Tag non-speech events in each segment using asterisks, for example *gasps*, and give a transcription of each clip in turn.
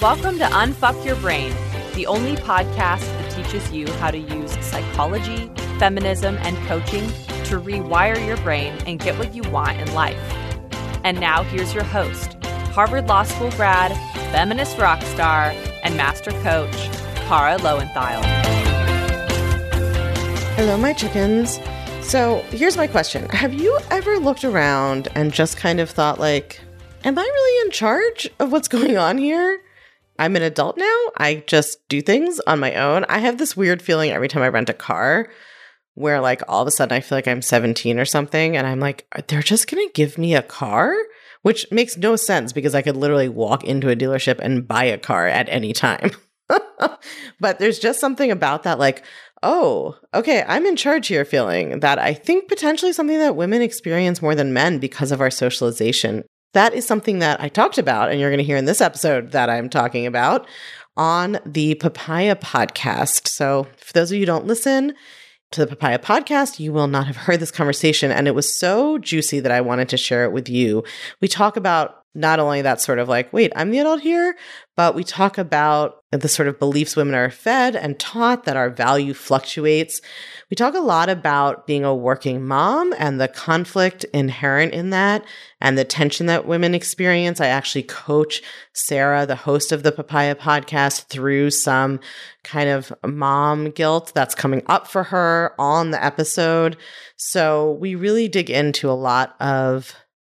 Welcome to Unfuck Your Brain, the only podcast that teaches you how to use psychology, feminism, and coaching to rewire your brain and get what you want in life. And now here's your host, Harvard Law School grad, feminist rock star, and master coach, Kara Loewentheil. Hello, my chickens. So here's my question Have you ever looked around and just kind of thought, like, am I really in charge of what's *laughs* going on here? I'm an adult now. I just do things on my own. I have this weird feeling every time I rent a car where, like, all of a sudden I feel like I'm 17 or something. And I'm like, they're just going to give me a car? Which makes no sense because I could literally walk into a dealership and buy a car at any time. *laughs* but there's just something about that, like, oh, okay, I'm in charge here feeling that I think potentially something that women experience more than men because of our socialization that is something that I talked about, and you're going to hear in this episode that I'm talking about on the Papaya podcast. So, for those of you who don't listen to the Papaya podcast, you will not have heard this conversation. And it was so juicy that I wanted to share it with you. We talk about not only that sort of like, wait, I'm the adult here, but we talk about the sort of beliefs women are fed and taught that our value fluctuates. We talk a lot about being a working mom and the conflict inherent in that and the tension that women experience. I actually coach Sarah, the host of the Papaya podcast, through some kind of mom guilt that's coming up for her on the episode. So we really dig into a lot of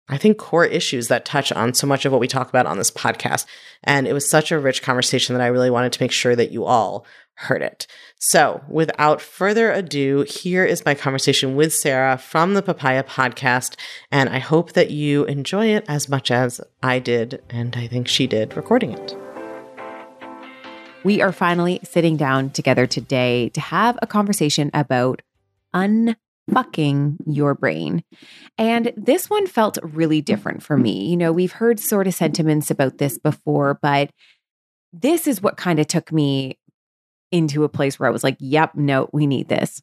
I think, core issues that touch on so much of what we talk about on this podcast. And it was such a rich conversation that I really wanted to make sure that you all heard it. So, without further ado, here is my conversation with Sarah from the Papaya podcast. And I hope that you enjoy it as much as I did, and I think she did recording it. We are finally sitting down together today to have a conversation about un fucking your brain. And this one felt really different for me. You know, we've heard sort of sentiments about this before, but this is what kind of took me into a place where I was like, yep, no, we need this.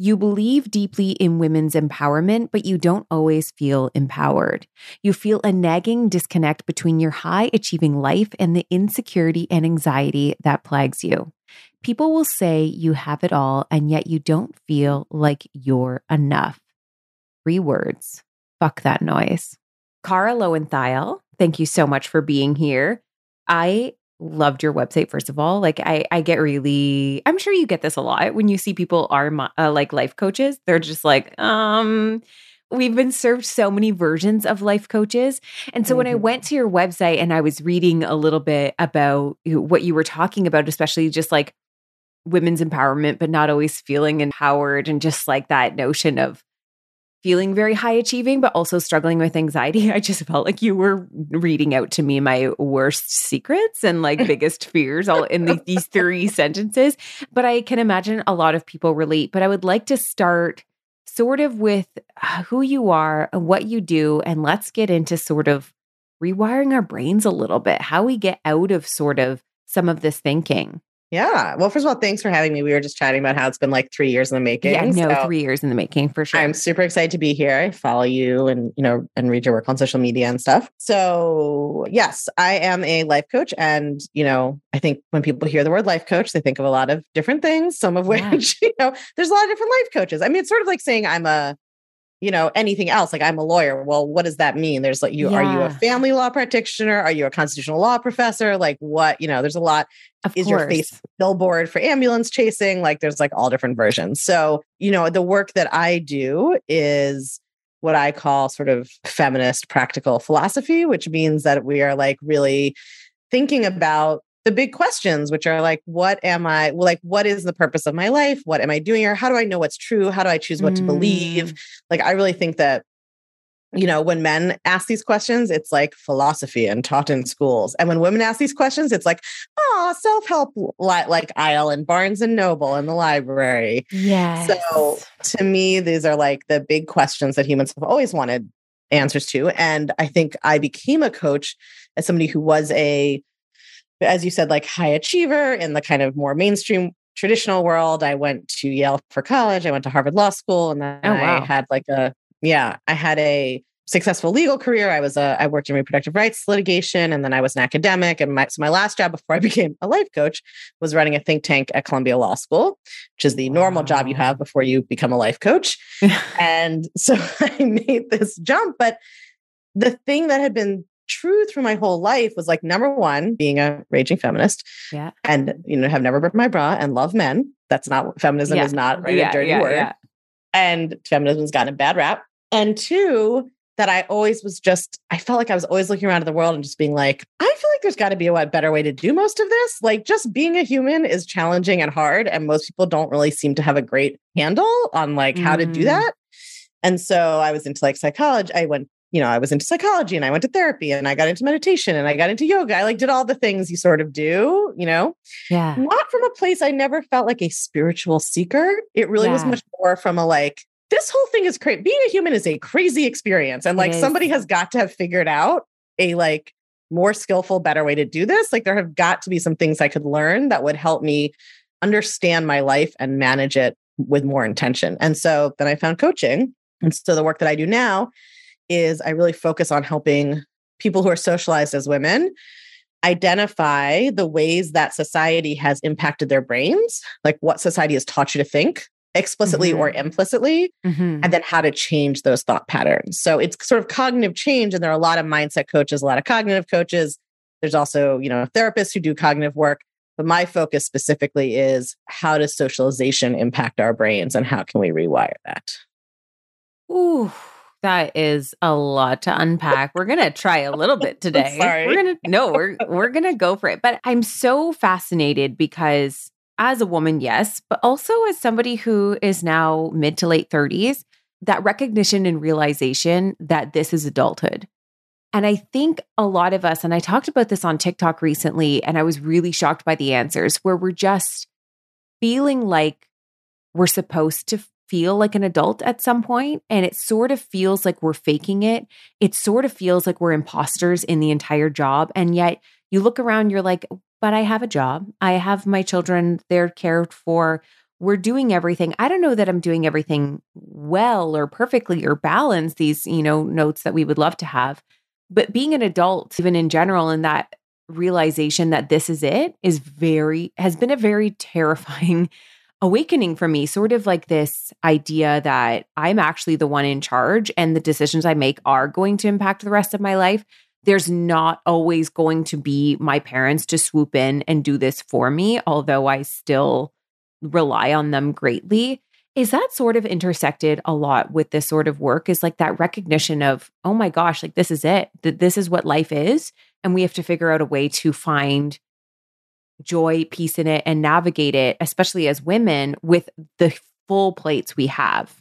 You believe deeply in women's empowerment, but you don't always feel empowered. You feel a nagging disconnect between your high achieving life and the insecurity and anxiety that plagues you. People will say you have it all, and yet you don't feel like you're enough. Three words fuck that noise. Kara Loewentheil, thank you so much for being here. I loved your website first of all like i i get really i'm sure you get this a lot when you see people are uh, like life coaches they're just like um we've been served so many versions of life coaches and so mm-hmm. when i mm-hmm. went to your website and i was reading a little bit about what you were talking about especially just like women's empowerment, but not always feeling empowered and just like that notion of feeling very high achieving, but also struggling with anxiety. *laughs* I just felt like you were reading out to me my worst secrets and like *laughs* biggest fears all in the, these three sentences. But I can imagine a lot of people relate. But I would like to start sort of with uh, who you are and what you do. And let's get into sort of rewiring our brains a little bit, how we get out of sort of some of this thinking. Yeah. Well, first of all, thanks for having me. We were just chatting about how it's been like three years in the making. Yeah, no, so three years in the making for sure. I'm super excited to be here. I follow you and, you know, and read your work on social media and stuff. So, yes, I am a life coach. And, you know, I think when people hear the word life coach, they think of a lot of different things, some of which, yeah. *laughs* you know, there's a lot of different life coaches. I mean, it's sort of like saying I'm a, you know anything else like i'm a lawyer well what does that mean? There's like you yeah. are you a family law practitioner? Are you a constitutional law professor? Like what you know there's a lot. Of is course. your face billboard for ambulance chasing? Like there's like all different versions. So you know the work that i do is what i call sort of feminist practical philosophy which means that we are like really thinking about the big questions which are like what am i like what is the purpose of my life? What am i doing here? How do i know what's true? How do i choose what to believe? Mm. like i really think that you know when men ask these questions it's like philosophy and taught in schools. And when women ask these questions it's like oh self-help li- like aisle and barnes and noble in the library. Yeah so to me these are like the big questions that humans have always wanted answers to. And i think i became a coach as somebody who was a as you said, like high achiever in the kind of more mainstream traditional world. I went to Yale for college. I went to Harvard Law School, and then oh, wow. I had like a yeah, I had a successful legal career. I was a I worked in reproductive rights litigation, and then I was an academic. And my so my last job before I *laughs* became a life coach was running a think tank at Columbia Law School, which is the wow. normal job you have before you become a life coach. *laughs* and so *laughs* I made this jump, but the thing that had been true through my whole life was like number one, being a raging feminist, yeah, and you know have never ripped my bra and love men. That's not feminism yeah. is not right yeah, a dirty yeah, word. And feminism's gotten a bad rap. And two, that I always was just, I felt like I was always looking around at the world and just being like, I feel like there's got to be a better way to do most of this. Like, just being a human is challenging and hard. And most people don't really seem to have a great handle on like mm. how to do mm. that. And so I was into like psychology. I went, you know, I was into psychology and I went to therapy and I got into meditation and I got into yoga. I like did all the things you sort of do, you know? Yeah. Not from a place I never felt like a spiritual seeker. It really yeah. was much more from a like, this whole thing is crazy. Being a human is a crazy experience. And like somebody has got to have figured out a like more skillful, better way to do this. Like there have got to be some things I could learn that would help me understand my life and manage it with more intention. And so then I found coaching. And so the work that I do now is I really focus on helping people who are socialized as women identify the ways that society has impacted their brains, like what society has taught you to think, explicitly mm-hmm. or implicitly, mm-hmm. and then how to change those thought patterns. So it's sort of cognitive change. And there are a lot of mindset coaches, a lot of cognitive coaches. There's also, you know, therapists who do cognitive work. But my focus specifically is how does socialization impact our brains and how can we rewire that? Ooh, that is a lot to unpack. We're gonna try a little bit *laughs* today. Sorry. We're gonna no, we're we're gonna go for it. But I'm so fascinated because as a woman, yes, but also as somebody who is now mid to late 30s, that recognition and realization that this is adulthood. And I think a lot of us, and I talked about this on TikTok recently, and I was really shocked by the answers where we're just feeling like we're supposed to feel like an adult at some point, And it sort of feels like we're faking it. It sort of feels like we're imposters in the entire job. And yet you look around, you're like, but I have a job. I have my children, they're cared for. We're doing everything. I don't know that I'm doing everything well or perfectly or balance these, you know, notes that we would love to have. But being an adult, even in general, and that realization that this is it is very, has been a very *laughs* terrifying awakening for me. Sort of like this idea that I'm actually the one in charge and the decisions I make are going to impact the rest of my life there's not always going to be my parents to swoop in and do this for me, although I still rely on them greatly. Is that sort of intersected a lot with this sort of work? Is like that recognition of, oh my gosh, like this is it, that this is what life is. And we have to figure out a way to find joy, peace in it, and navigate it, especially as women, with the full plates we have.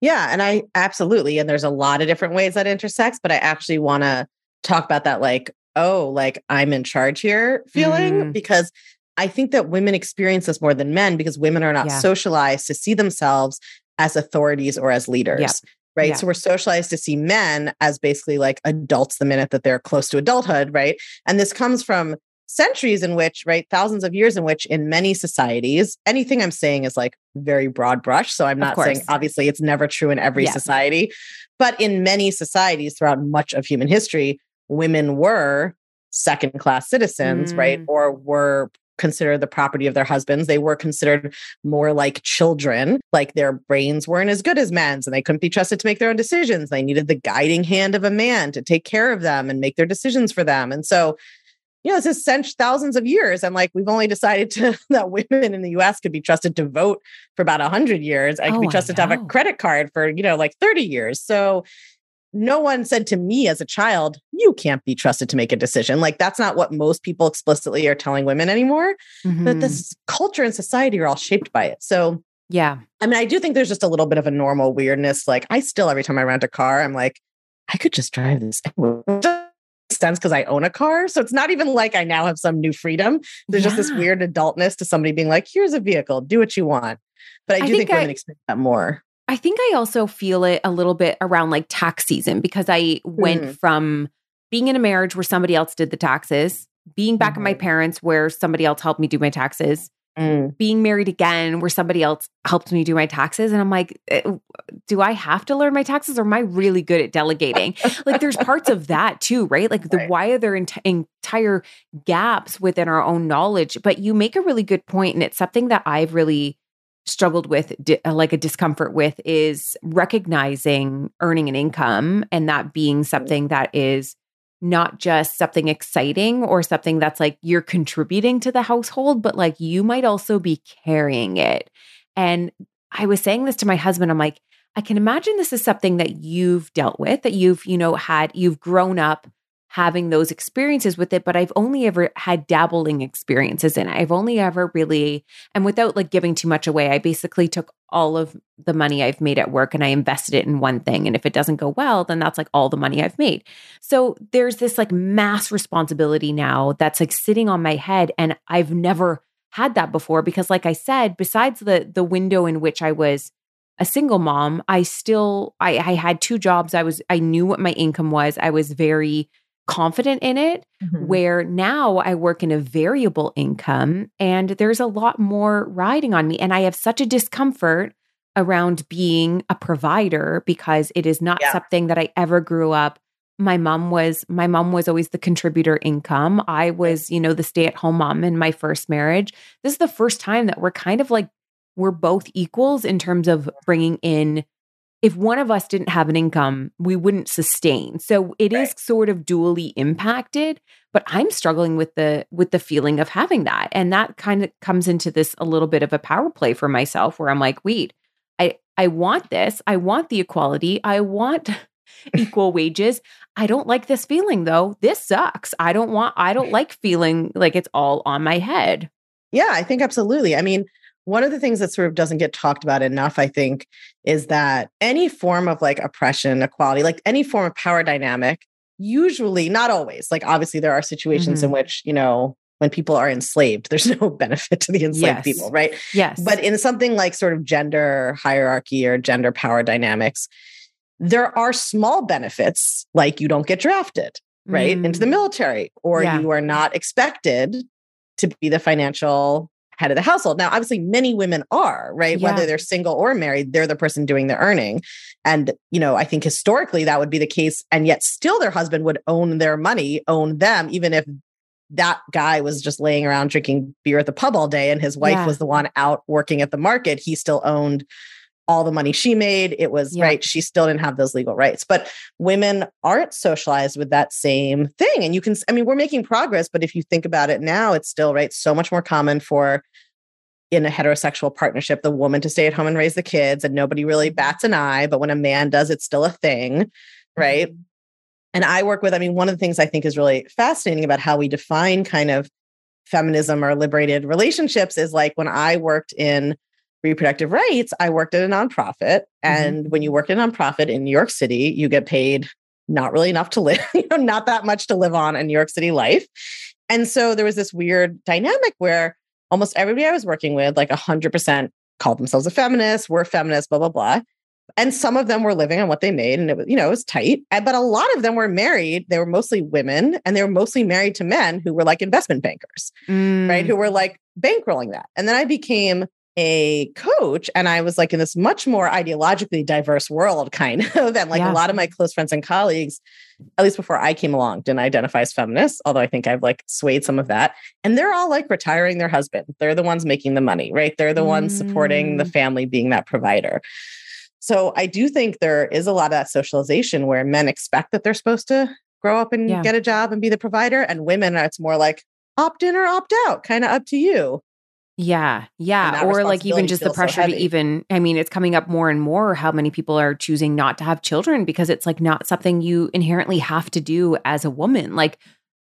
Yeah, and I absolutely, and there's a lot of different ways that intersects, but I actually want to talk about that like, oh, like I'm in charge here feeling mm. because I think that women experience this more than men because women are not yeah. socialized to see themselves as authorities or as leaders. Yeah. Right. Yeah. So we're socialized to see men as basically like adults the minute that they're close to adulthood. Right. And this comes from centuries in which, right, thousands of years in which, in many societies, anything I'm saying is like very broad brush. So I'm not saying obviously it's never true in every yeah. society, but in many societies throughout much of human history, women were second class citizens, mm. right, or were considered the property of their husbands. They were considered more like children, like their brains weren't as good as men's and they couldn't be trusted to make their own decisions. They needed the guiding hand of a man to take care of them and make their decisions for them. And so you know, this is thousands of years. And like, we've only decided to, *laughs* that women in the US could be trusted to vote for about 100 years. I could oh, be trusted to have a credit card for, you know, like 30 years. So no one said to me as a child, you can't be trusted to make a decision. Like, that's not what most people explicitly are telling women anymore. Mm-hmm. But this culture and society are all shaped by it. So, yeah. I mean, I do think there's just a little bit of a normal weirdness. Like, I still, every time I rent a car, I'm like, I could just drive this *laughs* sense because I own a car. So it's not even like I now have some new freedom. There's yeah. just this weird adultness to somebody being like, here's a vehicle, do what you want. But I do I think, think, women I, experience that more. I think I also feel it a little bit around like tax season because I went mm. from being in a marriage where somebody else did the taxes, being back mm-hmm. at my mm-hmm. parents where somebody else helped me do my taxes, Mm. being married again where somebody else helped me do my taxes and i'm like eh, do i have to learn my taxes or am i really good at delegating like there's parts of that too right like the *laughs* Right. why are there ent- entire gaps within our own knowledge but you make a really good point and it's something that i've really struggled with di- uh, like a discomfort with is recognizing earning an income and that being something that is not just something exciting or something that's like you're contributing to the household, but like you might also be carrying it. And I was saying this to my husband. I'm like, I can imagine this is something that you've dealt with, that you've, you know, had, you've grown up having those experiences with it, but I've only ever had dabbling experiences in it. I've only ever really, and without like giving too much away, I basically took all of the money I've made at work and I invested it in one thing. And if it doesn't go well, then that's like all the money I've made. So there's this like mass responsibility now that's like sitting on my head. And I've never had that before because, like I said, besides the the window in which I was a single mom, I still I, I had two jobs. I was I knew what my income was. I was very confident in it Mhm. where now I work in a variable income and there's a lot more riding on me. And I have such a discomfort around being a provider because it is not Yeah. something that I ever grew up. My mom was my mom was always the contributor income. I was, you know, the stay-at-home mom in my first marriage. This is the first time that we're kind of like we're both equals in terms of bringing in if one of us didn't have an income, we wouldn't sustain. So it is Right. sort of dually impacted, but I'm struggling with the with the feeling of having that. And that kind of comes into this a little bit of a power play for myself where I'm like, wait, I I want this. I want the equality. I want *laughs* equal wages. I don't like this feeling though. This sucks. I don't want I don't *laughs* like feeling like it's all on my head. Yeah, I think absolutely. I mean, one of the things that sort of doesn't get talked about enough, I think, is that any form of like oppression, equality, like any form of power dynamic, usually, not always, like obviously there are situations in which, you know, when people are enslaved, there's *laughs* no benefit to the enslaved Yes. people, right? Yes. But in something like sort of gender hierarchy or gender power dynamics, there are small benefits, like you don't get drafted, right, into the Mm. military, or Yeah. you are not expected to be the financial head of the household. Now, obviously, many women are, right? Yeah. Whether they're single or married, they're the person doing the earning. And, you know, I think historically that would be the case. And yet still their husband would own their money, own them, even if that guy was just laying around drinking beer at the pub all day and his wife Yeah. was the one out working at the market. He still owned all the money she made. It was Yeah. right. She still didn't have those legal rights. But women aren't socialized with that same thing. And you can, I mean, we're making progress, but if you think about it now, it's still right. So much more common for in a heterosexual partnership, the woman to stay at home and raise the kids, and nobody really mm-hmm. bats an eye. But when a man does, it's still a thing. Right. Mm-hmm. And I work with, I mean, one of the things I think is really fascinating about how we define kind of feminism or liberated relationships is like when I worked in reproductive rights, I worked at a nonprofit. And when you work at a nonprofit in New York City, you get paid not really enough to live, *laughs* you know, not that much to live on in New York City life. And so there was this weird dynamic where almost everybody I was working with, like 100%, called themselves a feminist, were feminists, blah, blah, blah. And some of them were living on what they made, and it was, you know, it was tight. But a lot of them were married. They were mostly women, and they were mostly married to men who were like investment bankers right? Mm. Who were like bankrolling that. And then I became a coach and I was like in this much more ideologically diverse world, kind *laughs* of. And like Yeah. a lot of my close friends and colleagues, at least before I came along, didn't identify as feminists, although I think I've like swayed some of that. And they're all like retiring their husband. They're the ones making the money, right? They're the ones supporting the Mm. family, being that provider. So I do think there is a lot of that socialization where men expect that they're supposed to grow up and Yeah. get a job and be the provider, and women, it's more like opt in or opt out, kind of up to you. Yeah, yeah. Or like even just the feels so pressure to even, I mean, it's coming up more and more how many people are choosing not to have children because it's like not something you inherently have to do as a woman. Like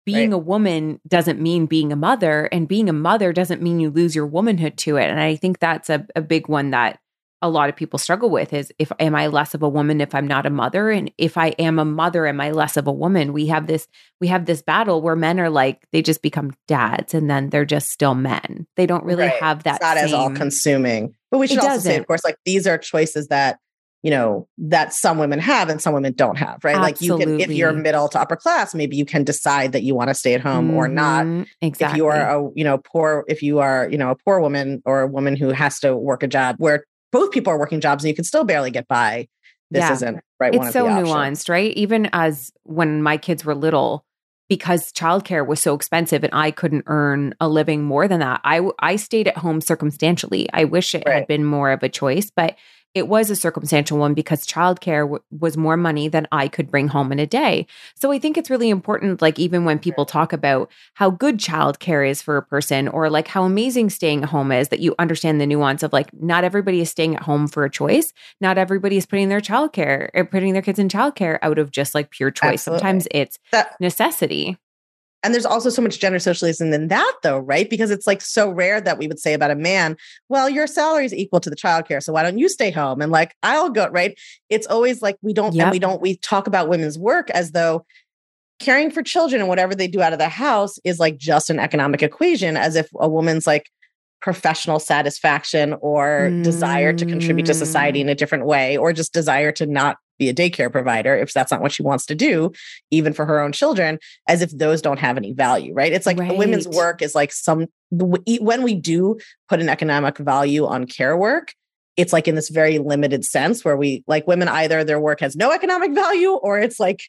being Right. a woman doesn't mean being a mother, and being a mother doesn't mean you lose your womanhood to it. And I think that's a, a big one that a lot of people struggle with is if am I less of a woman if I'm not a mother? And if I am a mother, am I less of a woman? We have this we have this battle where men are like they just become dads and then they're just still men. They don't really Right. have that It's not as all consuming. But we should also say, doesn't. of course, like these are choices that you know that some women have and some women don't have right like you can if you're middle to upper class maybe you can decide that you want to stay at home or not Exactly. if you are a you know poor if you are you know a poor woman or a woman who has to work a job where both people are working jobs and you can still barely get by this Yeah. isn't right one it's of so the options. nuanced, right? Even as when my kids were little, because childcare was so expensive and I couldn't earn a living more than that. I I stayed at home circumstantially. I wish it Right. had been more of a choice, but it was a circumstantial one because childcare w- was more money than I could bring home in a day. So I think it's really important, like even when people talk about how good childcare is for a person or like how amazing staying at home is, that you understand the nuance of like not everybody is staying at home for a choice not everybody is putting their childcare or putting their kids in childcare out of just like pure choice. Absolutely. Sometimes it's that necessity. And there's also so much gender socialism in that though right? Because it's like so rare that we would say about a man well your salary is equal to the childcare so why don't you stay home? And like i'll go right? It's always like we don't Yep. and we don't we talk about women's work as though caring for children and whatever they do out of the house is like just an economic equation as if a woman's like professional satisfaction or desire to contribute to society mm. in a different way or just desire to not be a daycare provider if that's not what she wants to do even for her own children as if those don't have any value right? It's like women's work is like some when we do put an economic value on care work it's like in this very limited sense where we like women either their work has no economic value or it's like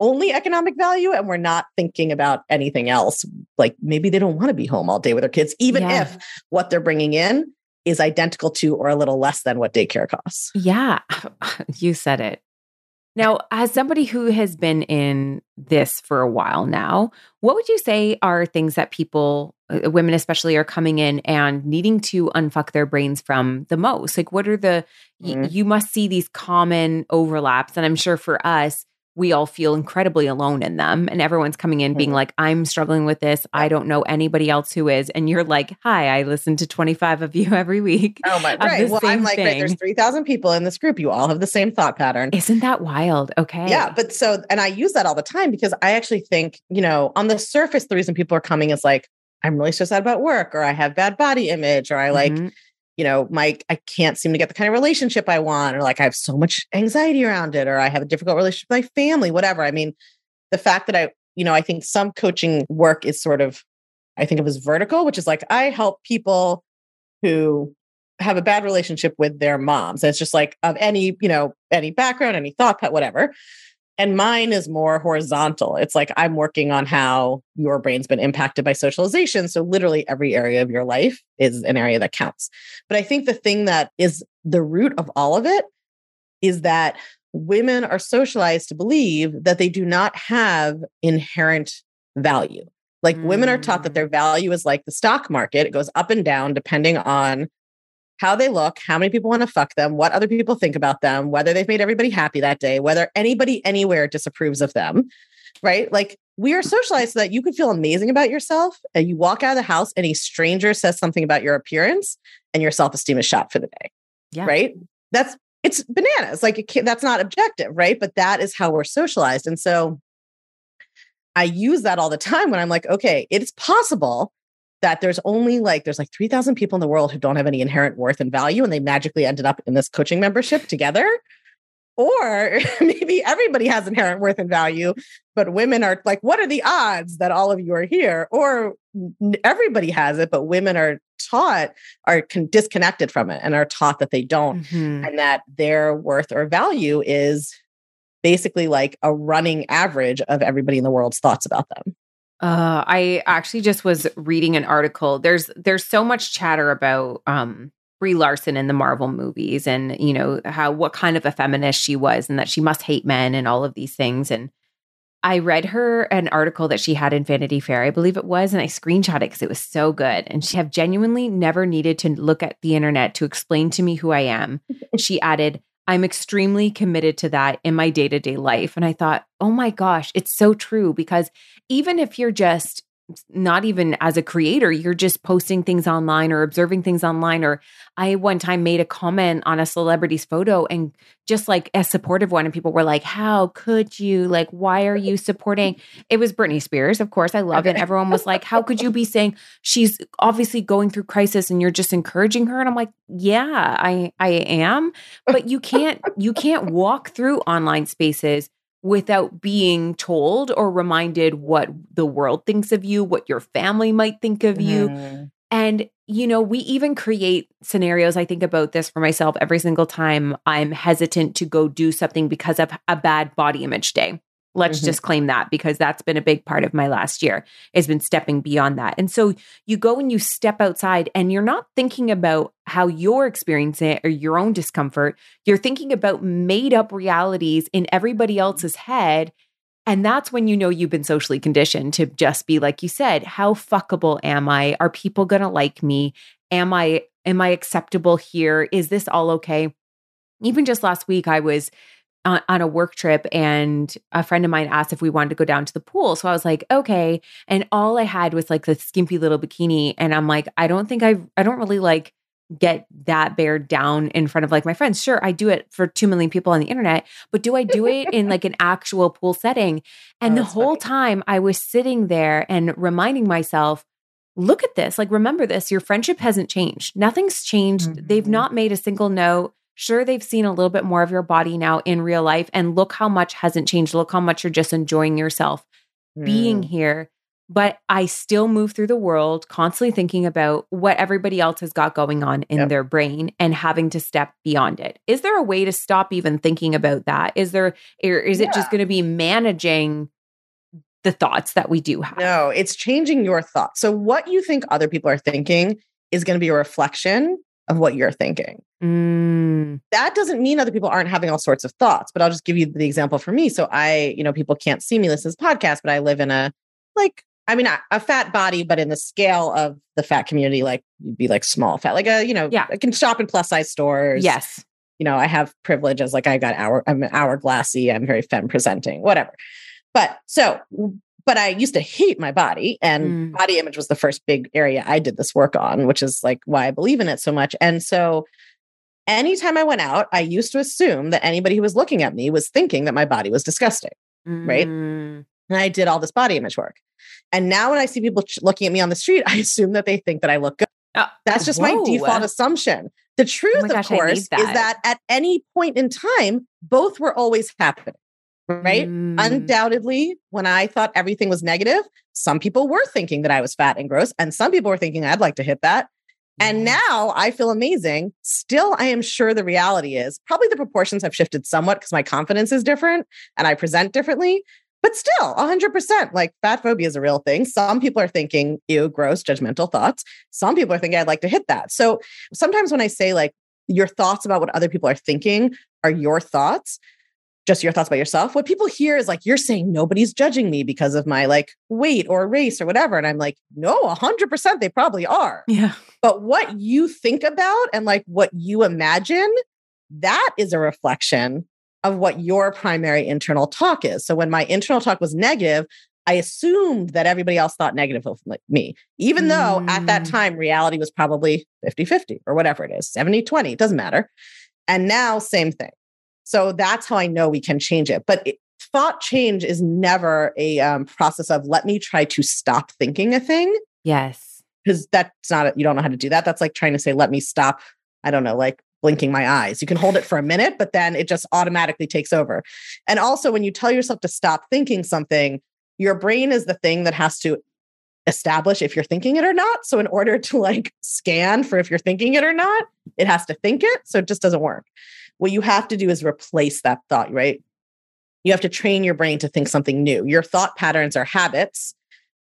only economic value and we're not thinking about anything else. Like maybe they don't want to be home all day with their kids even Yeah. if what they're bringing in is identical to or a little less than what daycare costs. Yeah, *laughs* you said it. Now, as somebody who has been in this for a while now, what would you say are things that people, uh, women especially, are coming in and needing to unfuck their brains from the most? Like, what are the, y- Mhm. you must see these common overlaps. And I'm sure for us, we all feel incredibly alone in them. And everyone's coming in being Mhm. like, I'm struggling with this. I don't know anybody else who is. And you're like, hi, I listen to 25 of you *laughs* every week. oh my right well i'm like right, there's thing. 3000 people in this group you all have the same thought pattern Isn't that wild? Okay. Yeah, but so and I use that all the time because I actually think, you know, on the surface, the reason people are coming is like, I'm really stressed out about work, or I have bad body image, or I like, Mhm. You know, my I can't seem to get the kind of relationship I want, or like I have so much anxiety around it, or I have a difficult relationship with my family, whatever. I mean, the fact that I, you know, I think some coaching work is sort of, I think of as vertical, which is like I help people who have a bad relationship with their moms. And it's just like of any, you know, any background, any thought, whatever. And mine is more horizontal. It's like I'm working on how your brain's been impacted by socialization. So, literally, every area of your life is an area that counts. But I think the thing that is the root of all of it is that women are socialized to believe that they do not have inherent value. Like women are taught that Mm. their value is like the stock market, it goes up and down depending on how they look, how many people want to fuck them, what other people think about them, whether they've made everybody happy that day, whether anybody anywhere disapproves of them, right? Like we are socialized so that you can feel amazing about yourself and you walk out of the house and a stranger says something about your appearance and your self-esteem is shot for the day, Yeah. right? That's it's bananas. Like it can't, that's not objective, right? But that is how we're socialized. And so I use that all the time when I'm like, okay, it's possible that there's only like there's like 3000 people in the world who don't have any inherent worth and value and they magically ended up in this coaching membership together? Or *laughs* maybe everybody has inherent worth and value but women are like what are the odds that all of you are here? Or everybody has it but women are taught are con- disconnected from it and are taught that they don't Mhm. and that their worth or value is basically like a running average of everybody in the world's thoughts about them Uh, I actually just was reading an article. There's there's so much chatter about um Brie Larson in the Marvel movies and you know how what kind of a feminist she was and that she must hate men and all of these things and I read her an article that she had in Vanity Fair, I believe it was, and I screenshot it because it was so good. And she have genuinely never needed to look at the internet to explain to me who I am. *laughs* she added, I'm extremely committed to that in my day to day life. And I thought, oh my gosh, it's so true because even if you're just not even as a creator, you're just posting things online or observing things online. Or I one time made a comment on a celebrity's photo and just like a supportive one, and people were like, How could you? Like, why are you supporting? It was Britney Spears, of course. I love it. Everyone was like, How could you be saying she's obviously going through crisis and you're just encouraging her? And I'm like, Yeah, I I am. But you can't you can't walk through online spaces without being told or reminded what the world thinks of you, what your family might think of you. Mm-hmm. And, you know, we even create scenarios. I think about this for myself every single time I'm hesitant to go do something because of a bad body image day. Let's mm-hmm. just claim that because that's been a big part of my last year has been stepping beyond that. And so you go and you step outside and you're not thinking about how you're experiencing it or your own discomfort. You're thinking about made up realities in everybody else's head. And that's when you know you've been socially conditioned to just be like you said, how fuckable am I? Are people going to like me? Am I am I acceptable here? Is this all okay? Even just last week I was on, on, a work trip and a friend of mine asked if we wanted to go down to the pool. So I was like, okay. And all I had was like the skimpy little bikini. And I'm like, I don't think I, I don't really like get that bared down in front of like my friends. Sure, I do it for 2 million people on the internet, but do I do it in like an actual pool setting? And oh, the whole funny. time I was sitting there and reminding myself, look at this. Like, remember this. Your friendship hasn't changed. Nothing's changed. Mm-hmm. They've not made a single note Sure, they've seen a little bit more of your body now in real life. And look how much hasn't changed. Look how much you're just enjoying yourself mm. being here. But I still move through the world constantly thinking about what everybody else has got going on in yep. their brain and having to step beyond it. Is there a way to stop even thinking about that? Is there, or is yeah. it just going to be managing the thoughts that we do have? No, it's changing your thoughts. So, what you think other people are thinking is going to be a reflection of what you're thinking. Mm. That doesn't mean other people aren't having all sorts of thoughts, but I'll just give you the example for me. So I, you know, people can't see me listen to this podcast, but I live in a like, I mean, a, a fat body, but in the scale of the fat community, like you'd be like small fat, like a, you know, yeah. I can shop in plus size stores. Yes. You know, I have privileges. Like I got hour, I'm hourglassy. I'm very femme presenting, whatever. But so but I used to hate my body, and mm. body image was the first big area I did this work on, which is like why I believe in it so much. And so, anytime I went out, I used to assume that anybody who was looking at me was thinking that my body was disgusting, mm. right? And I did all this body image work. And now, when I see people looking at me on the street, *laughs* I assume that they think that I look good. Uh, That's just whoa. my default assumption. The truth, oh gosh, of course, that. is that at any point in time, both were always happening right? Mm. Undoubtedly, when I thought everything was negative, some people were thinking that I was fat and gross, and some people were thinking I'd like to hit that. And mm-hmm. now I feel amazing. Still, I am sure the reality is probably the proportions have shifted somewhat because my confidence is different and I present differently. But still, 100%, like fat phobia is a real thing. Some people are thinking, ew, gross, judgmental thoughts. Some people are thinking, I'd like to hit that. So sometimes when I say, like, your thoughts about what other people are thinking are your thoughts, just your thoughts about yourself. What people hear is like, you're saying nobody's judging me because of my like weight or race or whatever. And I'm like, no, 100% they probably are. Yeah. But what you think about and like what you imagine, that is a reflection of what your primary internal talk is. So when my internal talk was negative, I assumed that everybody else thought negative of me, even though at that mm. time reality was probably 50 50 or whatever it is, 70 20, it doesn't matter. And now, same thing. So that's how I know we can change it. But it, thought change is never a um, process of let me try to stop thinking a thing. Yes. Because that's not, you don't know how to do that. That's like trying to say, let me stop, I don't know, like blinking my eyes. You can hold it for a minute, but then it just automatically takes over. And also, when you tell yourself to stop thinking something, your brain is the thing that has to establish if you're thinking it or not. So, in order to like scan for if you're thinking it or not, it has to think it. So, it just doesn't work. What you have to do is replace that thought, right? You have to train your brain to think something new. Your thought patterns are habits.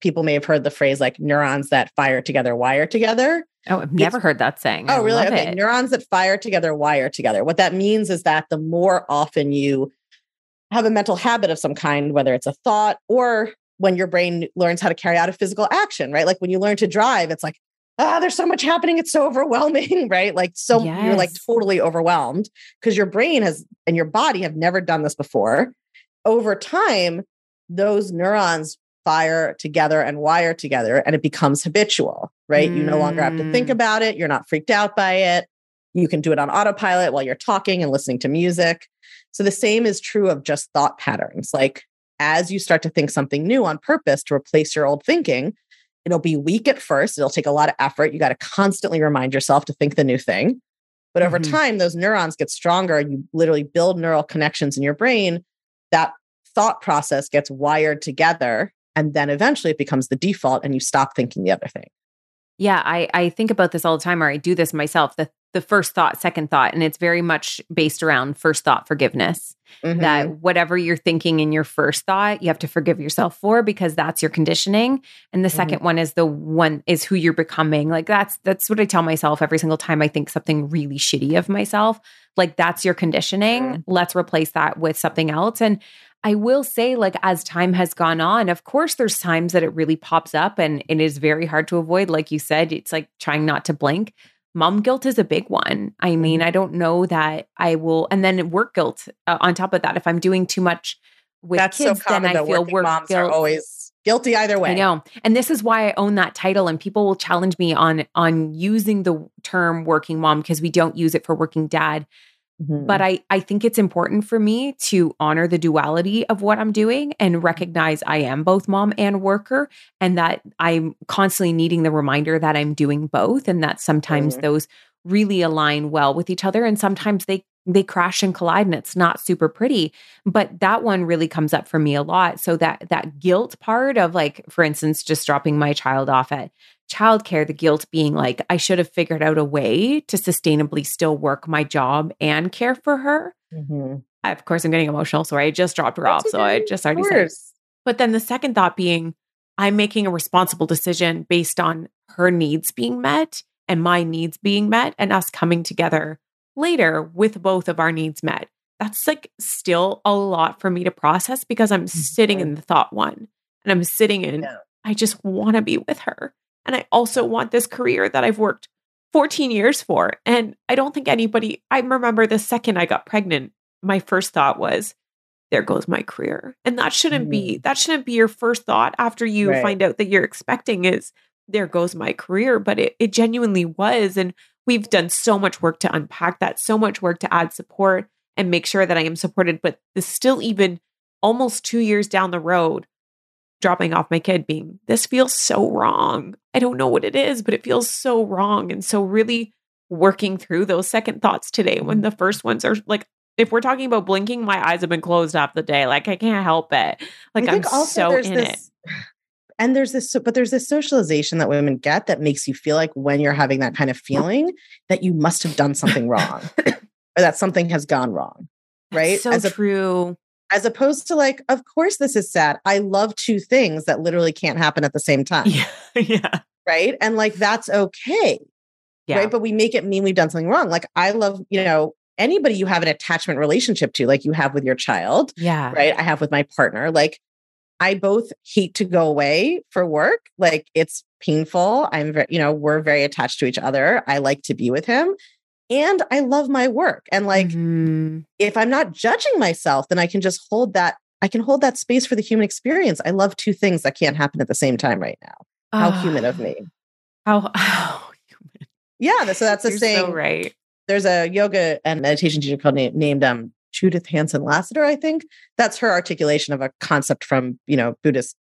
People may have heard the phrase like neurons that fire together wire together. Oh, I've never it's, heard that saying. Oh, I really? Okay. It. Neurons that fire together wire together. What that means is that the more often you have a mental habit of some kind, whether it's a thought or when your brain learns how to carry out a physical action, right? Like when you learn to drive, it's like, ah, there's so much happening. It's so overwhelming, *laughs* right? Like, so yes. you're like totally overwhelmed because your brain has and your body have never done this before. Over time, those neurons fire together and wire together and it becomes habitual, right? Mm. You no longer have to think mm. about it. You're not freaked out by it. You can do it on autopilot while you're talking and listening to music. So the same is true of just thought patterns. Like as you start to think something new on purpose to replace your old thinking, it'll be weak at first. It'll take a lot of effort. You got to constantly remind yourself to think the new thing. But over mm-hmm. time, those neurons get stronger. You literally build neural connections in your brain. That thought process gets wired together. And then eventually it becomes the default and you stop thinking the other thing. Yeah, I, I think about this all the time, or I do this myself. The the first thought, second thought, and it's very much based around first thought forgiveness. Mm-hmm. That whatever you're thinking in your first thought, you have to forgive yourself for because that's your conditioning. And the mm-hmm. second one is the one is who you're becoming. Like that's that's what I tell myself every single time I think something really shitty of myself. Like that's your conditioning. Mm-hmm. Let's replace that with something else. And I will say, like, as time has gone on, of course, there's times that it really pops up and it is very hard to avoid. Like you said, it's like trying not to blink. Mom guilt is a big one. I mean, mm-hmm. I don't know that I will. And then work guilt uh, on top of that. If I'm doing too much with That's kids, so then I feel work moms guilt. Are always guilty either way. I know. And this is why I own that title and people will challenge me on on using the term working mom because we don't use it for working dad. Mm-hmm. But I, I think it's important for me to honor the duality of what I'm doing and recognize I am both mom and worker, and that I'm constantly needing the reminder that I'm doing both, and that sometimes mm-hmm. those really align well with each other, and sometimes they they crash and collide and it's not super pretty but that one really comes up for me a lot so that that guilt part of like for instance just dropping my child off at childcare, the guilt being like, I should have figured out a way to sustainably still work my job and care for her. Mm-hmm. I, of course, I'm getting emotional. Sorry, I just dropped her That's off. Okay. So I just already said. But then the second thought being, I'm making a responsible decision based on her needs being met and my needs being met and us coming together later with both of our needs met. That's like still a lot for me to process because I'm mm-hmm. sitting in the thought one and I'm sitting in, yeah. I just want to be with her. And I also want this career that I've worked 14 years for. And I don't think anybody, I remember the second I got pregnant, my first thought was, there goes my career. And that shouldn't mm. be, that shouldn't be your first thought after you right. find out that you're expecting is, there goes my career. But it, it genuinely was. And we've done so much work to unpack that, so much work to add support and make sure that I am supported. But this still even almost two years down the road, dropping off my kid being, this feels so wrong. I don't know what it is, but it feels so wrong. And so, really working through those second thoughts today when mm-hmm. the first ones are like, if we're talking about blinking, my eyes have been closed half the day. Like, I can't help it. Like, I'm so in this, it. And there's this, but there's this socialization that women get that makes you feel like when you're having that kind of feeling that you must have done something wrong or that something has gone wrong. Right. That's so As a, true as opposed to like, of course, this is sad. I love two things that literally can't happen at the same time. Yeah. *laughs* yeah. Right. And like, that's okay. Yeah. Right. But we make it mean we've done something wrong. Like, I love, you know, anybody you have an attachment relationship to, like you have with your child. Yeah. Right. I have with my partner. Like, I both hate to go away for work. Like, it's painful. I'm very, you know, we're very attached to each other. I like to be with him and I love my work. And like, mm-hmm. if I'm not judging myself, then I can just hold that. I can hold that space for the human experience. I love two things that can't happen at the same time right now. How human of me. How, *laughs* how human. Yeah. So that's the saying. So right. There's a yoga and meditation teacher called named, named um, Judith Hanson Lasater, I think. That's her articulation of a concept from, you know, Buddhist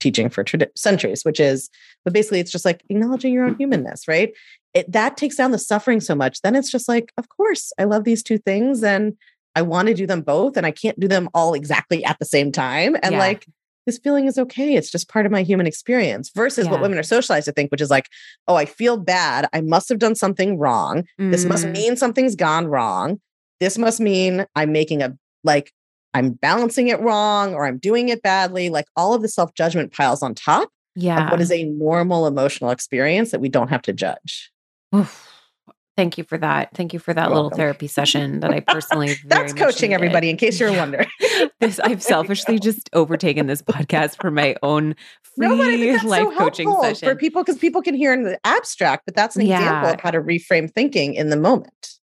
teaching for centuries, which is, but basically it's just like acknowledging your own humanness, right? It, that takes down the suffering so much. Then it's just like, of course, I love these two things and I want to do them both and I can't do them all exactly at the same time. And yeah. like, this feeling is okay. It's just part of my human experience versus yeah. what women are socialized to think, which is like, oh, I feel bad. I must have done something wrong. Mm. This must mm. mean something's gone wrong. This must mean I'm making a like I'm balancing it wrong or I'm doing it badly. Like all of the self judgment piles on top yeah. of what is a normal emotional experience that we don't have to judge. Oof. Thank you for that. Thank you for that you're little welcome. therapy session that I personally *laughs* That's coaching needed. everybody in case you're wondering. *laughs* this I've selfishly just overtaken this podcast for my own free no, life so coaching session for people because people can hear in the abstract, but that's an yeah. example of how to reframe thinking in the moment.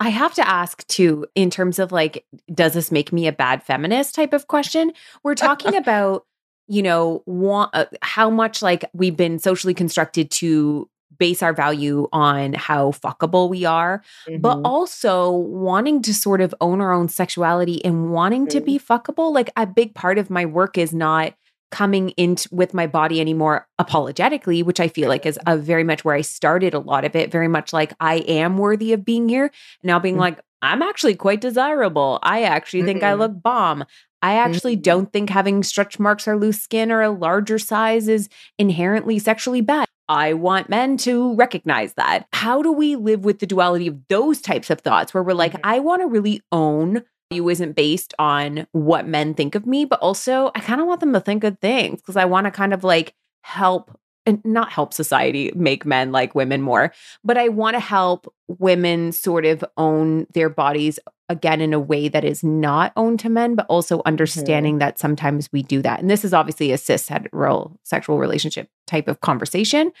I have to ask too, in terms of like, does this make me a bad feminist type of question? We're talking *laughs* about, you know, want uh, how much like we've been socially constructed to base our value on how fuckable we are, but Mhm. also wanting to sort of own our own sexuality and wanting to be fuckable. Like a big part of my work is not coming into with my body anymore apologetically, which I feel like is a very much where I started a lot of it, very much like I am worthy of being here. Now being Mhm. like, I'm actually quite desirable. I actually think I Mhm. look bomb. I actually Mhm. don't think having stretch marks or loose skin or a larger size is inherently sexually bad. I want men to recognize that. How do we live with the duality of those types of thoughts where we're like, Mhm. I want to really own you isn't based on what men think of me, but also I kind of want them to think good things because I want to kind of like help and not help society make men like women more, but I want to help women sort of own their bodies again in a way that is not owned to men, but also mm-hmm. understanding that sometimes we do that. And this is obviously a cis hetero sexual relationship type of conversation.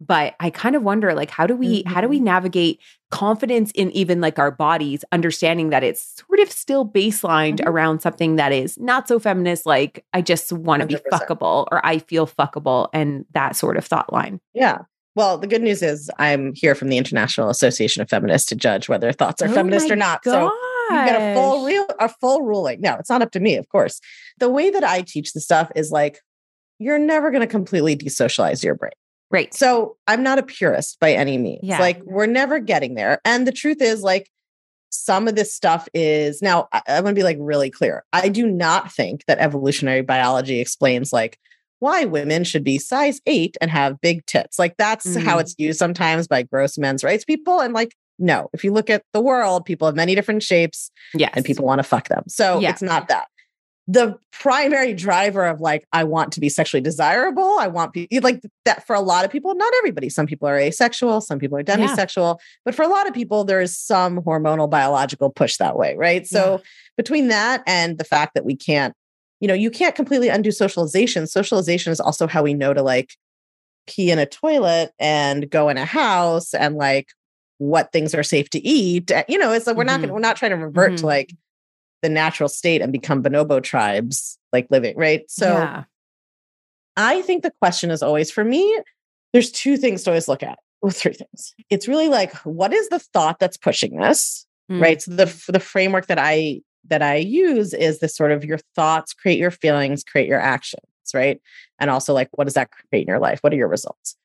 But I kind of wonder like how do we how do we navigate confidence in even like our bodies, understanding that it's sort of still baselined Mhm. around something that is not so feminist, like I just want to be fuckable or I feel fuckable and that sort of thought line. Yeah. Well, the good news is I'm here from the International Association of Feminists to judge whether thoughts are Oh feminist or not. So you get a full real a full ruling. No, it's not up to me, of course. The way that I teach the stuff is like you're never going to completely desocialize your brain. Right. So I'm not a purist by any means. Yeah. Like we're never getting there. And the truth is, like, some of this stuff is now I, I'm going to be like really clear. I do not think that evolutionary biology explains like why women should be size eight and have big tits. Like that's how Mm. it's used sometimes by gross men's rights people. And like, no, if you look at the world, people have many different shapes Yes. and people want to fuck them. So Yeah. it's not that. The primary driver of like, I want to be sexually desirable. I want people like that for a lot of people, not everybody. Some people are asexual, some people are Yeah. demisexual, but for a lot of people, there is some hormonal biological push that way, right? So between that and the fact that we can't, you know, you can't completely undo socialization. Socialization is also how we know to like pee in a toilet and go in a house and like what things are safe to eat. Uh, You know, it's like we're not Mhm. gonna, we're not trying to revert Mhm. to like the natural state and become bonobo tribes like living, right? So yeah. I think the question is always for me, there's two things to always look at. Well, three things. It's really like, what is the thought that's pushing this? Mm. Right. So the the framework that I that I use is this sort of your thoughts create your feelings, create your actions, right? And also like what does that create in your life? What are your results?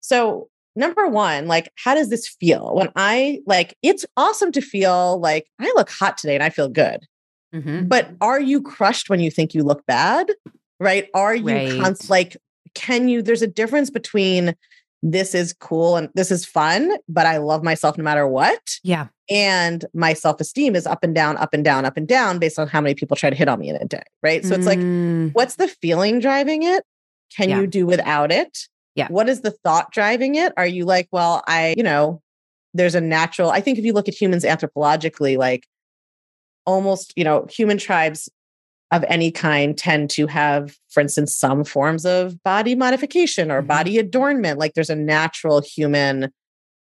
So number one, like how does this feel? When I like it's awesome to feel like I look hot today and I feel good. Mhm. But are you crushed when you think you look bad? Right? Are you Right. const- like, can you? There's a difference between this is cool and this is fun, but I love myself no matter what. Yeah. And my self esteem is up and down, up and down, up and down based on how many people try to hit on me in a day. Right. So it's like, Mm. what's the feeling driving it? Can Yeah. you do without it? Yeah. What is the thought driving it? Are you like, well, I, you know, there's a natural, I think if you look at humans anthropologically, like almost, you know, human tribes of any kind tend to have, for instance, some forms of body modification or Mhm. body adornment. Like there's a natural human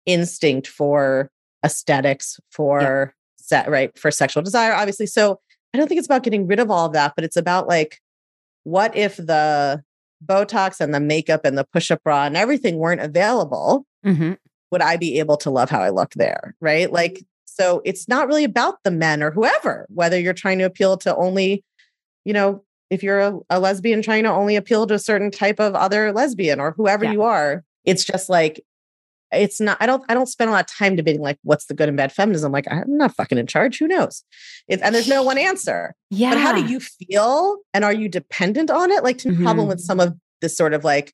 instinct for aesthetics, for set, right, for sexual desire, obviously. So I don't think it's about getting rid of all of that, but it's about like, what if the Botox and the makeup and the push up bra and everything weren't available? Mhm. Would I be able to love how I look there? Right. Like, so it's not really about the men or whoever, whether you're trying to appeal to only, you know, if you're a, a lesbian trying to only appeal to a certain type of other lesbian or whoever Yeah. you are, it's just like, it's not, I don't, I don't spend a lot of time debating like what's the good and bad feminism. Like, I'm not fucking in charge. Who knows? It, and there's no one *sighs* answer. Yeah. But how do you feel? And are you dependent on it? Like to the problem with mm-hmm. some of this sort of like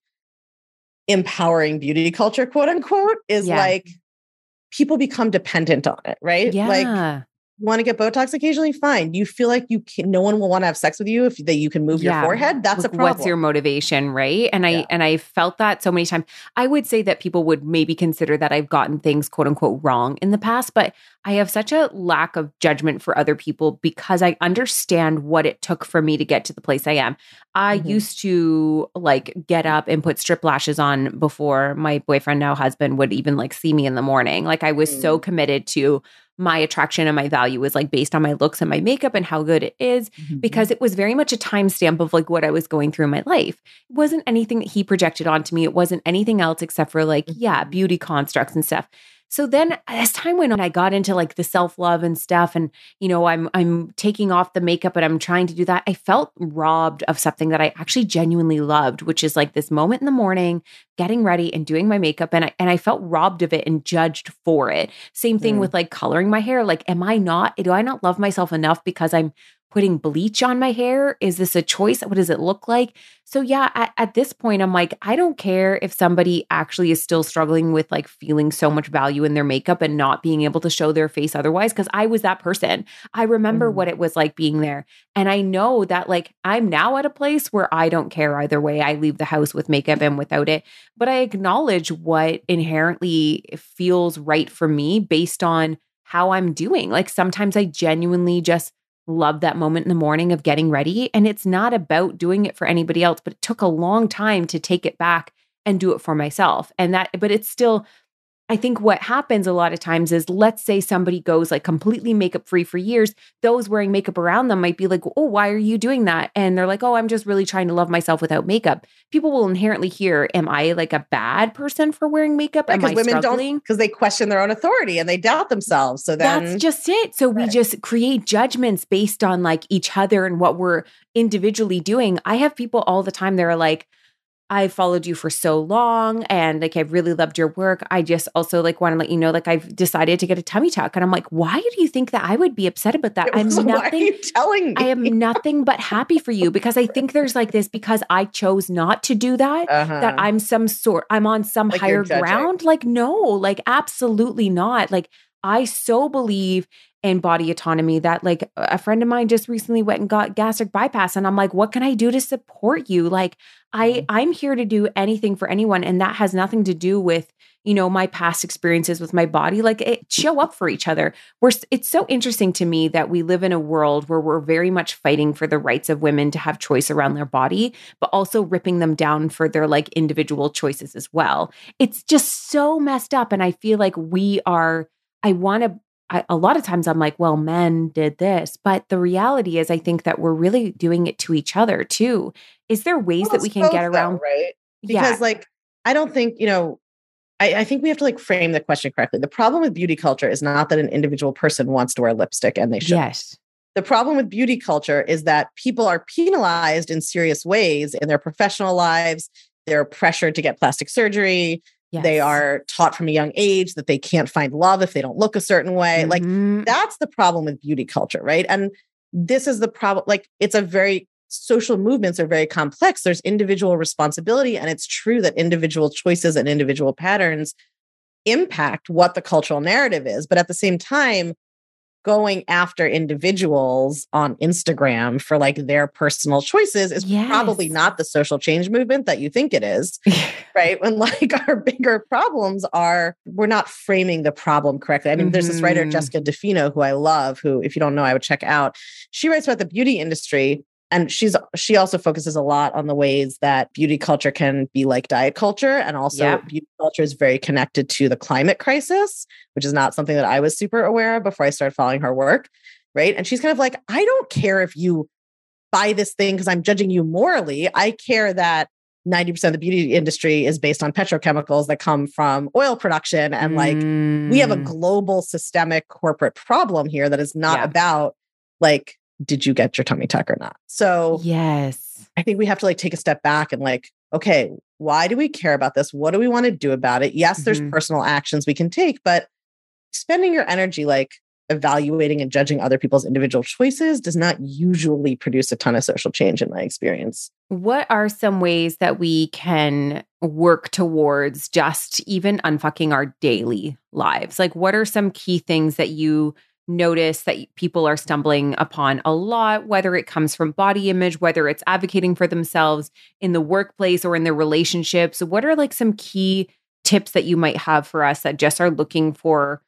empowering beauty culture, quote unquote, is Yeah. like people become dependent on it, right? Yeah. Like want to get Botox occasionally, fine. You feel like you can no one will want to have sex with you if that you can move Yeah. your forehead. That's Like, a problem. What's your motivation, right? And I Yeah. and I felt that so many times. I would say that people would maybe consider that I've gotten things quote unquote wrong in the past, but I have such a lack of judgment for other people because I understand what it took for me to get to the place I am. I Mhm. used to like get up and put strip lashes on before my boyfriend now husband would even like see me in the morning. Like I was Mm. so committed to my attraction and my value is like based on my looks and my makeup and how good it is, Mm-hmm. because it was very much a timestamp of like what I was going through in my life. It wasn't anything that he projected onto me. It wasn't anything else except for like, yeah, Mhm. beauty constructs and stuff. So then as time went on, I got into like the self-love and stuff. And, you know, I'm I'm taking off the makeup and I'm trying to do that. I felt robbed of something that I actually genuinely loved, which is like this moment in the morning, getting ready and doing my makeup. And I and I felt robbed of it and judged for it. Same thing Mm. with like coloring my hair. Like, am I not, do I not love myself enough because I'm putting bleach on my hair? Is this a choice? What does it look like? So, yeah, at, at this point, I'm like, I don't care if somebody actually is still struggling with like feeling so much value in their makeup and not being able to show their face otherwise, because I was that person. I remember Mhm. what it was like being there. And I know that like I'm now at a place where I don't care either way. I leave the house with makeup and without it. But I acknowledge what inherently feels right for me based on how I'm doing. Like sometimes I genuinely just love that moment in the morning of getting ready. And it's not about doing it for anybody else, but it took a long time to take it back and do it for myself. And that, but it's still, I think what happens a lot of times is let's say somebody goes like completely makeup free for years. Those wearing makeup around them might be like, oh, why are you doing that? And they're like, oh, I'm just really trying to love myself without makeup. People will inherently hear, am I like a bad person for wearing makeup? Because women struggling? don't because they question their own authority and they doubt themselves. So then That's just it. So we Right. just create judgments based on like each other and what we're individually doing. I have people all the time that are like, I followed you for so long and like I've really loved your work. I just also like want to let you know like I've decided to get a tummy tuck. And I'm like, why do you think that I would be upset about that? I'm So why are nothing telling me? I am *laughs* nothing but happy for you because I think there's like this because I chose not to do that uh-huh. that I'm some sort I'm on some Like higher ground. Like, no, like absolutely not. Like, I so believe in body autonomy that like a friend of mine just recently went and got gastric bypass and I'm like, what can I do to support you? Like, I Mm-hmm. I'm here to do anything for anyone and that has nothing to do with you know my past experiences with my body like it show up for each other we're it's so interesting to me that we live in a world where we're very much fighting for the rights of women to have choice around their body but also ripping them down for their like individual choices as well it's just so messed up and i feel like we are i want to I, a lot of times i'm like well men did this but the reality is i think that we're really doing it to each other too is there ways Well, that we can get though, around right? yeah Because like I don't think, you know, I, I think we have to like frame the question correctly. The problem with beauty culture is not that an individual person wants to wear lipstick and they should. yes The problem with beauty culture is that people are penalized in serious ways in their professional lives. They're pressured to get plastic surgery. They are taught from a young age that they can't find love if they don't look a certain way. Like Mhm. that's the problem with beauty culture, right? And this is the problem. Like it's a very social movements are very complex. There's individual responsibility, and it's true that individual choices and individual patterns impact what the cultural narrative is. But at the same time, going after individuals on Instagram for like their personal choices is probably not the social change movement that you think it is *laughs* right? When like our bigger problems are, we're not framing the problem correctly. I mean, there's this writer, Mhm. Jessica DeFino, who I love, who, if you don't know, I would check out. She writes about the beauty industry. And she's she also focuses a lot on the ways that beauty culture can be like diet culture. And also Yep. beauty culture is very connected to the climate crisis, which is not something that I was super aware of before I started following her work. Right. And she's kind of like, I don't care if you buy this thing because I'm judging you morally. I care that 90% of the beauty industry is based on petrochemicals that come from oil production. And like we have a Mm. global systemic corporate problem here that is not Yeah. about like, did you get your tummy tuck or not? So yes I think we have to like take a step back and like, okay, why do we care about this? What do we want to do about it? Yes, there's Mhm. personal actions we can take, but spending your energy like evaluating and judging other people's individual choices does not usually produce a ton of social change in my experience. What are some ways that we can work towards just even unfucking our daily lives? Like, what are some key things that you notice that people are stumbling upon a lot, whether it comes from body image, whether it's advocating for themselves in the workplace or in their relationships? What are like some key tips that you might have for us that just are looking for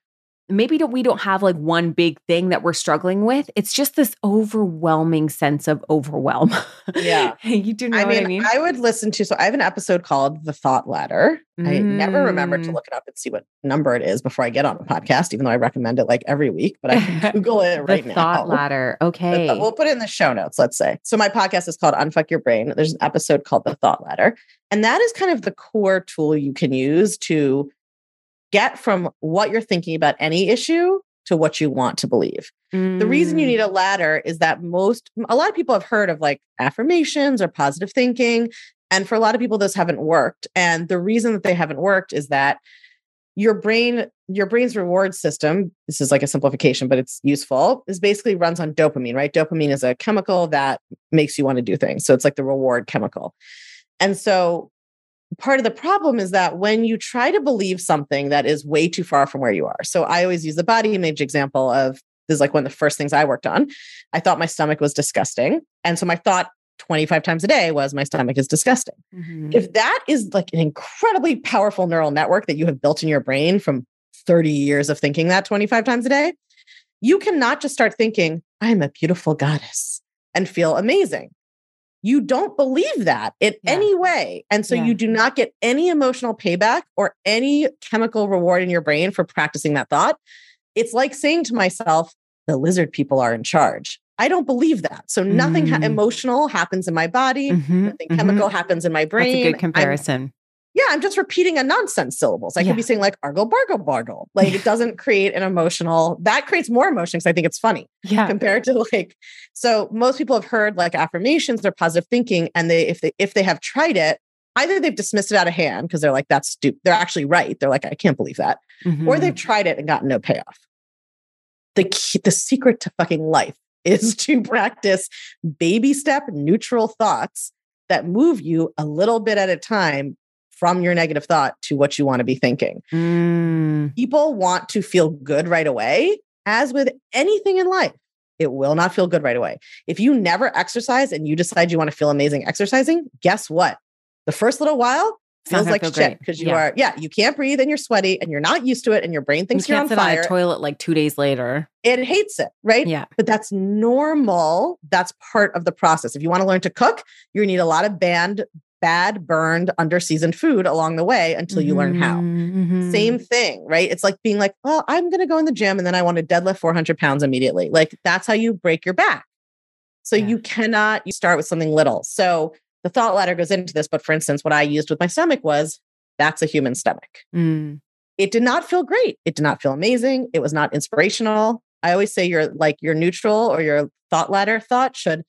maybe don't, we don't have like one big thing that we're struggling with. It's just this overwhelming sense of overwhelm. Yeah. *laughs* you do know I what I mean? I would listen to. So I have an episode called "The Thought Ladder." I never remember to Mm. look it up and see what number it is before I get on a podcast, even though I recommend it like every week. But I can *laughs* Google it right the now. thought ladder. Okay. th- We'll put it in the show notes, let's say. So my podcast is called Unfuck Your Brain. There's an episode called The Thought Ladder. And that is kind of the core tool you can use to get from what you're thinking about any issue to what you want to believe. The reason you Mm. need a ladder is that most a lot of people have heard of like affirmations or positive thinking. And for a lot of people, this haven't worked. And the reason that they haven't worked is that your brain, your brain's reward system, this is like a simplification, but it's useful, is basically runs on dopamine, right? Dopamine is a chemical that makes you want to do things. So it's like the reward chemical. And so part of the problem is that when you try to believe something that is way too far from where you are. So I always use the body image example of this is like one of the first things I worked on. I thought my stomach was disgusting. And so my thought 25 times a day was my stomach is disgusting. Mhm. If that is like an incredibly powerful neural network that you have built in your brain from 30 years of thinking that 25 times a day, you cannot just start thinking, I'm a beautiful goddess and feel amazing. You don't believe that in Yeah. any way. And so Yeah. you do not get any emotional payback or any chemical reward in your brain for practicing that thought. It's like saying to myself, the lizard people are in charge. I don't believe that. So nothing ha- Mm. emotional happens in my body. Mhm, Nothing mhm. chemical happens in my brain. That's a good I'm- comparison. Yeah, I'm just repeating a nonsense syllables. I Yeah. could be saying like argle bargle bargle. Like it doesn't create an emotional, that creates more emotion because I think it's funny yeah. compared to like, so most people have heard like affirmations or positive thinking. And they, if they, if they have tried it, either they've dismissed it out of hand because they're like, that's stupid. They're actually right. They're like, I can't believe that. Or Mhm. they've tried it and gotten no payoff. The key, the secret to fucking life *laughs* is to practice baby step neutral thoughts that move you a little bit at a time from your negative thought to what you want to be thinking. Mm. People want to feel good right away, as with anything in life. It will not feel good right away. If you never exercise and you decide you want to feel amazing exercising, guess what? The first little while feels like feel shit because you Yeah. are, yeah, you can't breathe and you're sweaty and you're not used to it and your brain thinks you're can't on sit fire. on toilet like two days later. it hates it, right? Yeah. But that's normal. That's part of the process. If you want to learn to cook, you need a lot of banned, bad, burned, under seasoned food along the way until you learn how. Mhm. Same thing, right? It's like being like, well, I'm going to go in the gym and then I want to deadlift 400 pounds immediately. Like that's how you break your back. So Yeah. you cannot, you start with something little. So the thought ladder goes into this. But for instance, what I used with my stomach was that's a human stomach. Mm. It did not feel great. It did not feel amazing. It was not inspirational. I always say your like your neutral or your thought ladder thought should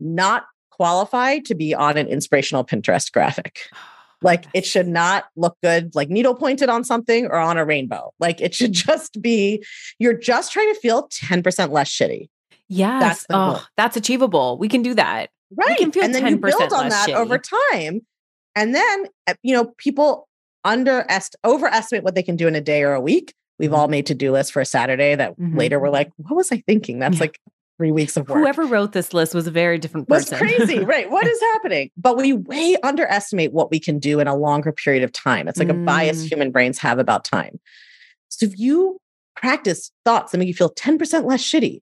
not qualify to be on an inspirational Pinterest graphic. *gasps* Like it should not look good, like needle pointed on something or on a rainbow. Like it should *laughs* just be, you're just trying to feel 10% less shitty. Yes. goal. oh, that's achievable. We can do that. Right. can feel and then you 10% build on that over time. And then, uh, you know, people underest overestimate what they can do in a day or a week. We've Mhm. all made to-do lists for a Saturday that Mhm. later we're like, what was I thinking? That's Yeah. like three weeks of work. Whoever wrote this list was a very different was person. crazy, *laughs* right? What is happening? But we way underestimate what we can do in a longer period of time. It's like a bias Mm. human brains have about time. So if you practice thoughts that make you feel 10% less shitty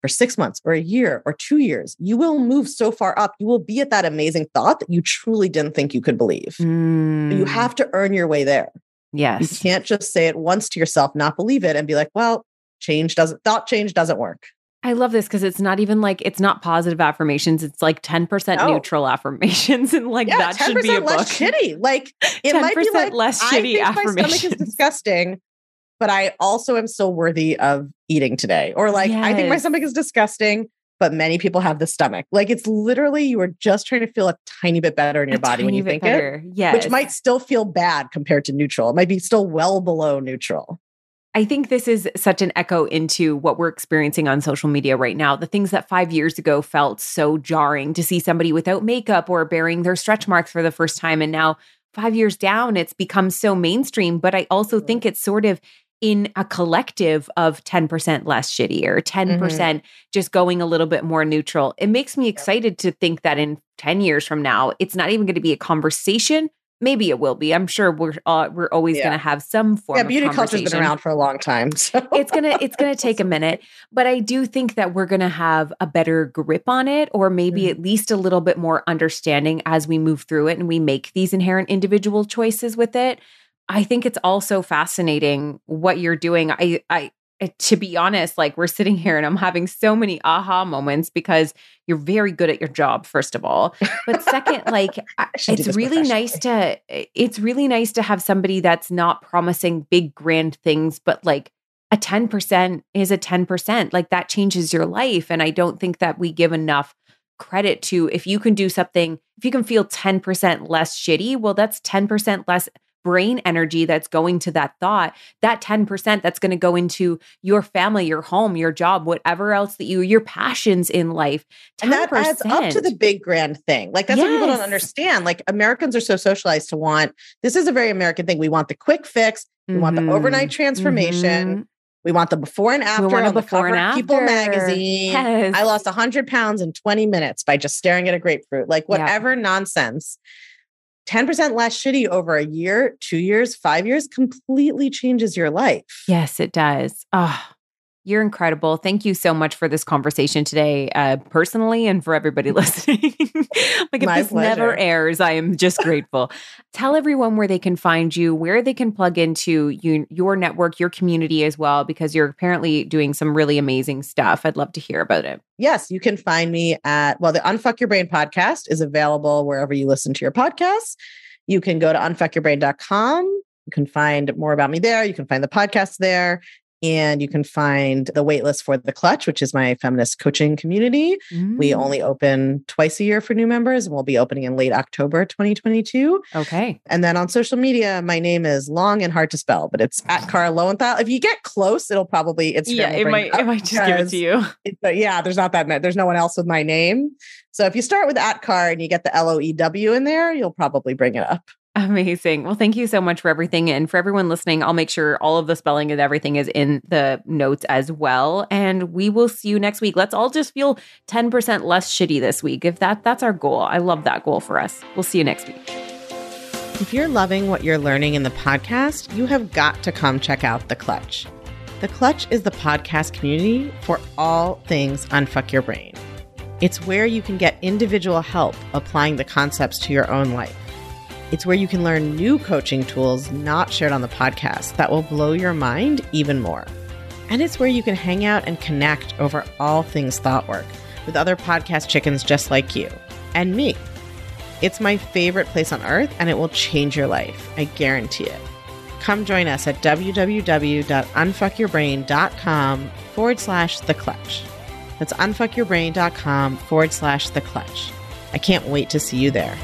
for six months or a year or two years, you will move so far up. You will be at that amazing thought that you truly didn't think you could believe. But you Mm. have to earn your way there. Yes. You can't just say it once to yourself, not believe it, and be like, well, change doesn't, thought change doesn't work. I love this because it's not even like it's not positive affirmations. It's like 10% No. neutral affirmations. *laughs* And like yeah, that should be a book. less shitty. Like *laughs* it might be 10% like less I shitty I think my stomach is disgusting, but I also am still worthy of eating today. Or like I think my stomach is disgusting, but many people have the stomach. Like it's literally you are just trying to feel a tiny bit better in your A body when you think better. it, Yes. which might still feel bad compared to neutral. It might be still well below neutral. I think this is such an echo into what we're experiencing on social media right now. The things that five years ago felt so jarring to see somebody without makeup or bearing their stretch marks for the first time. And now, five years down, it's become so mainstream. But I also think it's sort of in a collective of 10% less shitty or 10% just going a little bit more neutral. It makes me excited to think that in 10 years from now, it's not even going to be a conversation maybe it will be. I'm sure we're uh, we're always Yeah. going to have some form. Yeah, beauty culture's been around for a long time. *laughs* So it's gonna it's gonna take a *laughs* minute but i do think that we're gonna have a better grip on it or maybe Mhm. at least a little bit more understanding as we move through it and we make these inherent individual choices with it i think it's also fascinating what you're doing i i Eh, to be honest like we're sitting here and i'm having so many aha moments because you're very good at your job first of all. But second *laughs* like I- I should do it's really nice to eh, it's really nice to have somebody that's not promising big grand things but like a 10% is a 10% like that changes your life and i don't think that we give enough credit to if you can do something if you can feel 10% less shitty well that's 10% less brain energy that's going to that thought that 10% that's going to go into your family your home your job whatever else that you your passions in life 10%. And that adds up to the big grand thing. Like that's what people don't understand. Like Americans are so socialized to want this is a very American thing. We want the quick fix. We want the overnight transformation. Mhm. We want the before and after want on the before cover and of People magazine. Yes. I lost 100 pounds in 20 minutes by just staring at a grapefruit. Like Yeah. whatever nonsense. 10% less shitty over a year, two years, five years completely changes your life. Yes, it does. Oh, you're incredible. Thank you so much for this conversation today, uh, personally, and for everybody *laughs* listening. like, if My this never airs, I am just grateful. Tell everyone where they can find you, where they can plug into you, your network, your community as well, because you're apparently doing some really amazing stuff. I'd love to hear about it. Yes, you can find me at, well, the Unfuck Your Brain podcast is available wherever you listen to your podcasts. You can go to unfuckyourbrain.com. You can find more about me there. You can find the podcast there. And you can find the waitlist for the clutch, which is my feminist coaching community. We Mm, only open twice a year for new members, and we'll be opening in late October 2022. okay. And then on social media, my name is long and hard to spell, but it's at Kara Loewentheil. If you get close, it'll probably Instagram. Yeah, it might. It might just give it to you. *laughs* it- but yeah, there's not that many. There's no one else with my name. So if you start with at car and you get the L O E W in there, you'll probably bring it up. Amazing. Well, thank you so much for everything. And for everyone listening, I'll make sure all of the spelling and everything is in the notes as well. And we will see you next week. Let's all just feel 10% less shitty this week. If that that's our goal. I love that goal for us. We'll see you next week. If you're loving what you're learning in the podcast, you have got to come check out The Clutch. The Clutch is the podcast community for all things Unfuck Your Brain. It's where you can get individual help applying the concepts to your own life. It's where you can learn new coaching tools not shared on the podcast that will blow your mind even more. And it's where you can hang out and connect over all things thought work with other podcast chickens just like you and me. It's my favorite place on earth and it will change your life. I guarantee it. Come join us at www.unfuckyourbrain.com forward slash the clutch. That's unfuckyourbrain.com forward slash the clutch. I can't wait to see you there.